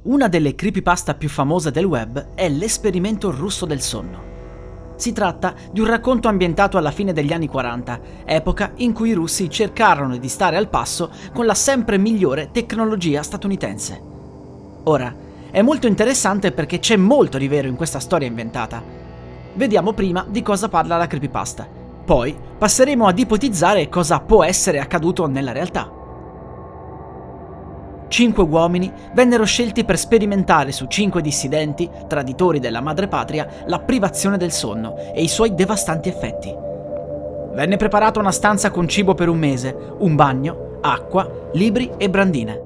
Una delle creepypasta più famose del web è l'esperimento russo del sonno. Si tratta di un racconto ambientato alla fine degli anni 40, epoca in cui i russi cercarono di stare al passo con la sempre migliore tecnologia statunitense. Ora, è molto interessante perché c'è molto di vero in questa storia inventata. Vediamo prima di cosa parla la creepypasta, poi passeremo ad ipotizzare cosa può essere accaduto nella realtà. Cinque uomini vennero scelti per sperimentare su cinque dissidenti, traditori della madrepatria, la privazione del sonno e i suoi devastanti effetti. Venne preparata una stanza con cibo per un mese, un bagno, acqua, libri e brandine.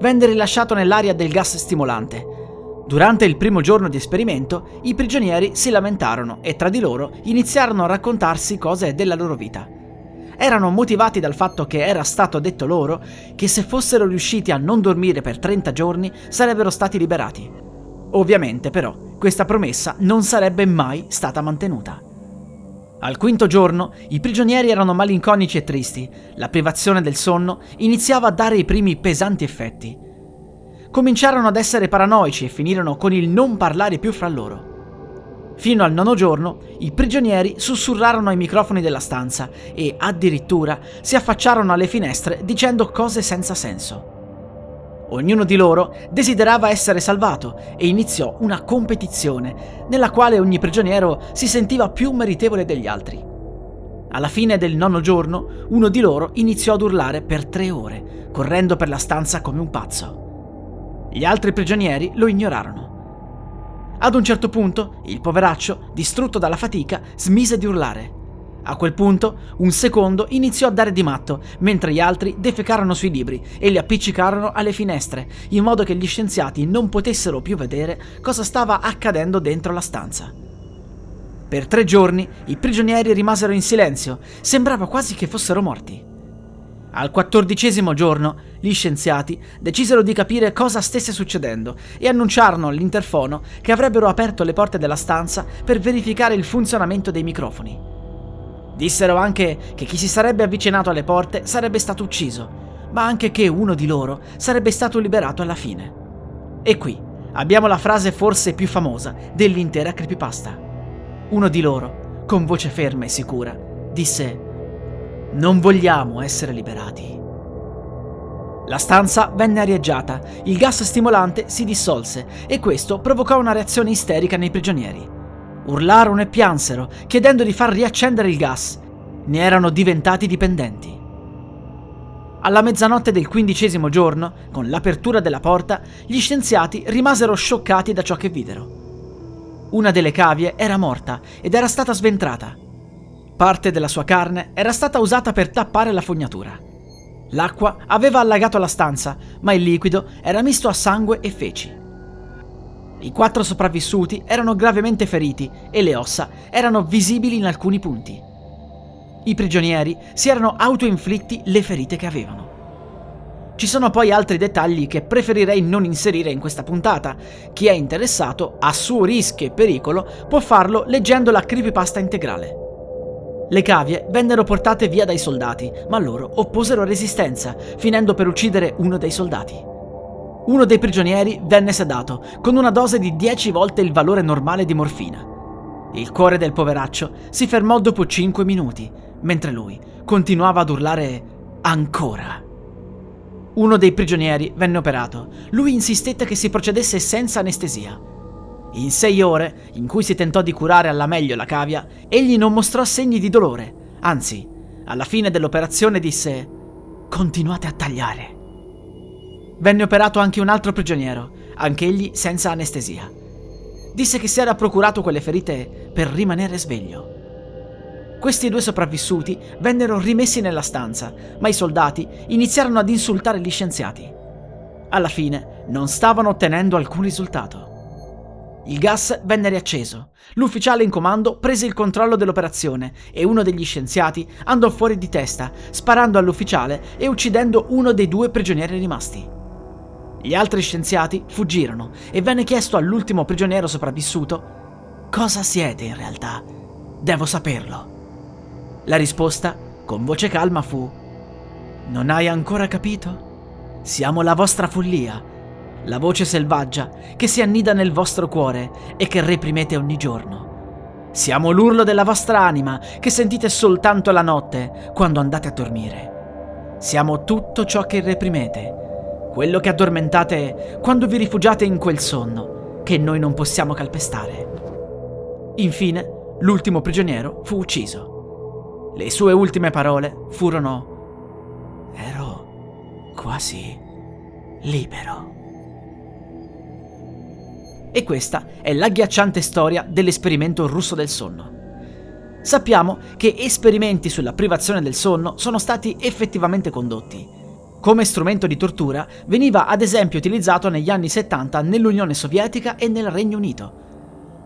Venne rilasciato nell'aria del gas stimolante. Durante il primo giorno di esperimento, i prigionieri si lamentarono e tra di loro iniziarono a raccontarsi cose della loro vita erano motivati dal fatto che era stato detto loro che se fossero riusciti a non dormire per 30 giorni sarebbero stati liberati. Ovviamente però questa promessa non sarebbe mai stata mantenuta. Al quinto giorno i prigionieri erano malinconici e tristi, la privazione del sonno iniziava a dare i primi pesanti effetti. Cominciarono ad essere paranoici e finirono con il non parlare più fra loro. Fino al nono giorno, i prigionieri sussurrarono ai microfoni della stanza e addirittura si affacciarono alle finestre dicendo cose senza senso. Ognuno di loro desiderava essere salvato e iniziò una competizione nella quale ogni prigioniero si sentiva più meritevole degli altri. Alla fine del nono giorno, uno di loro iniziò ad urlare per tre ore, correndo per la stanza come un pazzo. Gli altri prigionieri lo ignorarono. Ad un certo punto, il poveraccio, distrutto dalla fatica, smise di urlare. A quel punto, un secondo iniziò a dare di matto, mentre gli altri defecarono sui libri e li appiccicarono alle finestre, in modo che gli scienziati non potessero più vedere cosa stava accadendo dentro la stanza. Per tre giorni i prigionieri rimasero in silenzio, sembrava quasi che fossero morti. Al quattordicesimo giorno, gli scienziati decisero di capire cosa stesse succedendo e annunciarono all'interfono che avrebbero aperto le porte della stanza per verificare il funzionamento dei microfoni. Dissero anche che chi si sarebbe avvicinato alle porte sarebbe stato ucciso, ma anche che uno di loro sarebbe stato liberato alla fine. E qui abbiamo la frase forse più famosa dell'intera creepypasta. Uno di loro, con voce ferma e sicura, disse non vogliamo essere liberati. La stanza venne arieggiata, il gas stimolante si dissolse e questo provocò una reazione isterica nei prigionieri. Urlarono e piansero, chiedendo di far riaccendere il gas. Ne erano diventati dipendenti. Alla mezzanotte del quindicesimo giorno, con l'apertura della porta, gli scienziati rimasero scioccati da ciò che videro. Una delle cavie era morta ed era stata sventrata. Parte della sua carne era stata usata per tappare la fognatura. L'acqua aveva allagato la stanza, ma il liquido era misto a sangue e feci. I quattro sopravvissuti erano gravemente feriti e le ossa erano visibili in alcuni punti. I prigionieri si erano autoinflitti le ferite che avevano. Ci sono poi altri dettagli che preferirei non inserire in questa puntata. Chi è interessato, a suo rischio e pericolo, può farlo leggendo la creepypasta integrale. Le cavie vennero portate via dai soldati, ma loro opposero resistenza, finendo per uccidere uno dei soldati. Uno dei prigionieri venne sedato, con una dose di 10 volte il valore normale di morfina. Il cuore del poveraccio si fermò dopo 5 minuti, mentre lui continuava ad urlare ancora. Uno dei prigionieri venne operato. Lui insistette che si procedesse senza anestesia. In sei ore, in cui si tentò di curare alla meglio la cavia, egli non mostrò segni di dolore, anzi, alla fine dell'operazione disse Continuate a tagliare. Venne operato anche un altro prigioniero, anch'egli senza anestesia. Disse che si era procurato quelle ferite per rimanere sveglio. Questi due sopravvissuti vennero rimessi nella stanza, ma i soldati iniziarono ad insultare gli scienziati. Alla fine non stavano ottenendo alcun risultato. Il gas venne riacceso. L'ufficiale in comando prese il controllo dell'operazione e uno degli scienziati andò fuori di testa, sparando all'ufficiale e uccidendo uno dei due prigionieri rimasti. Gli altri scienziati fuggirono e venne chiesto all'ultimo prigioniero sopravvissuto Cosa siete in realtà? Devo saperlo. La risposta, con voce calma, fu Non hai ancora capito? Siamo la vostra follia la voce selvaggia che si annida nel vostro cuore e che reprimete ogni giorno. Siamo l'urlo della vostra anima che sentite soltanto la notte quando andate a dormire. Siamo tutto ciò che reprimete, quello che addormentate quando vi rifugiate in quel sonno che noi non possiamo calpestare. Infine, l'ultimo prigioniero fu ucciso. Le sue ultime parole furono Ero quasi libero. E questa è l'agghiacciante storia dell'esperimento russo del sonno. Sappiamo che esperimenti sulla privazione del sonno sono stati effettivamente condotti. Come strumento di tortura veniva ad esempio utilizzato negli anni 70 nell'Unione Sovietica e nel Regno Unito.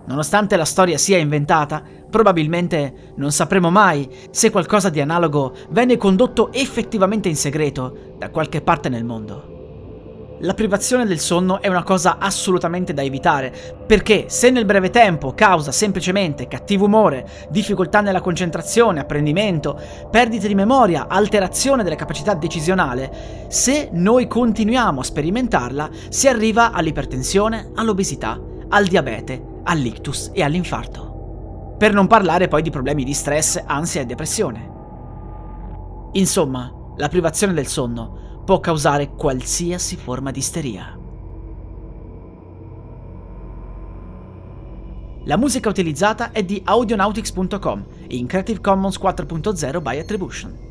Nonostante la storia sia inventata, probabilmente non sapremo mai se qualcosa di analogo venne condotto effettivamente in segreto da qualche parte nel mondo. La privazione del sonno è una cosa assolutamente da evitare, perché se nel breve tempo causa semplicemente cattivo umore, difficoltà nella concentrazione, apprendimento, perdite di memoria, alterazione della capacità decisionale, se noi continuiamo a sperimentarla si arriva all'ipertensione, all'obesità, al diabete, all'ictus e all'infarto. Per non parlare poi di problemi di stress, ansia e depressione. Insomma, la privazione del sonno può causare qualsiasi forma di isteria. La musica utilizzata è di audionautics.com in Creative Commons 4.0 by Attribution.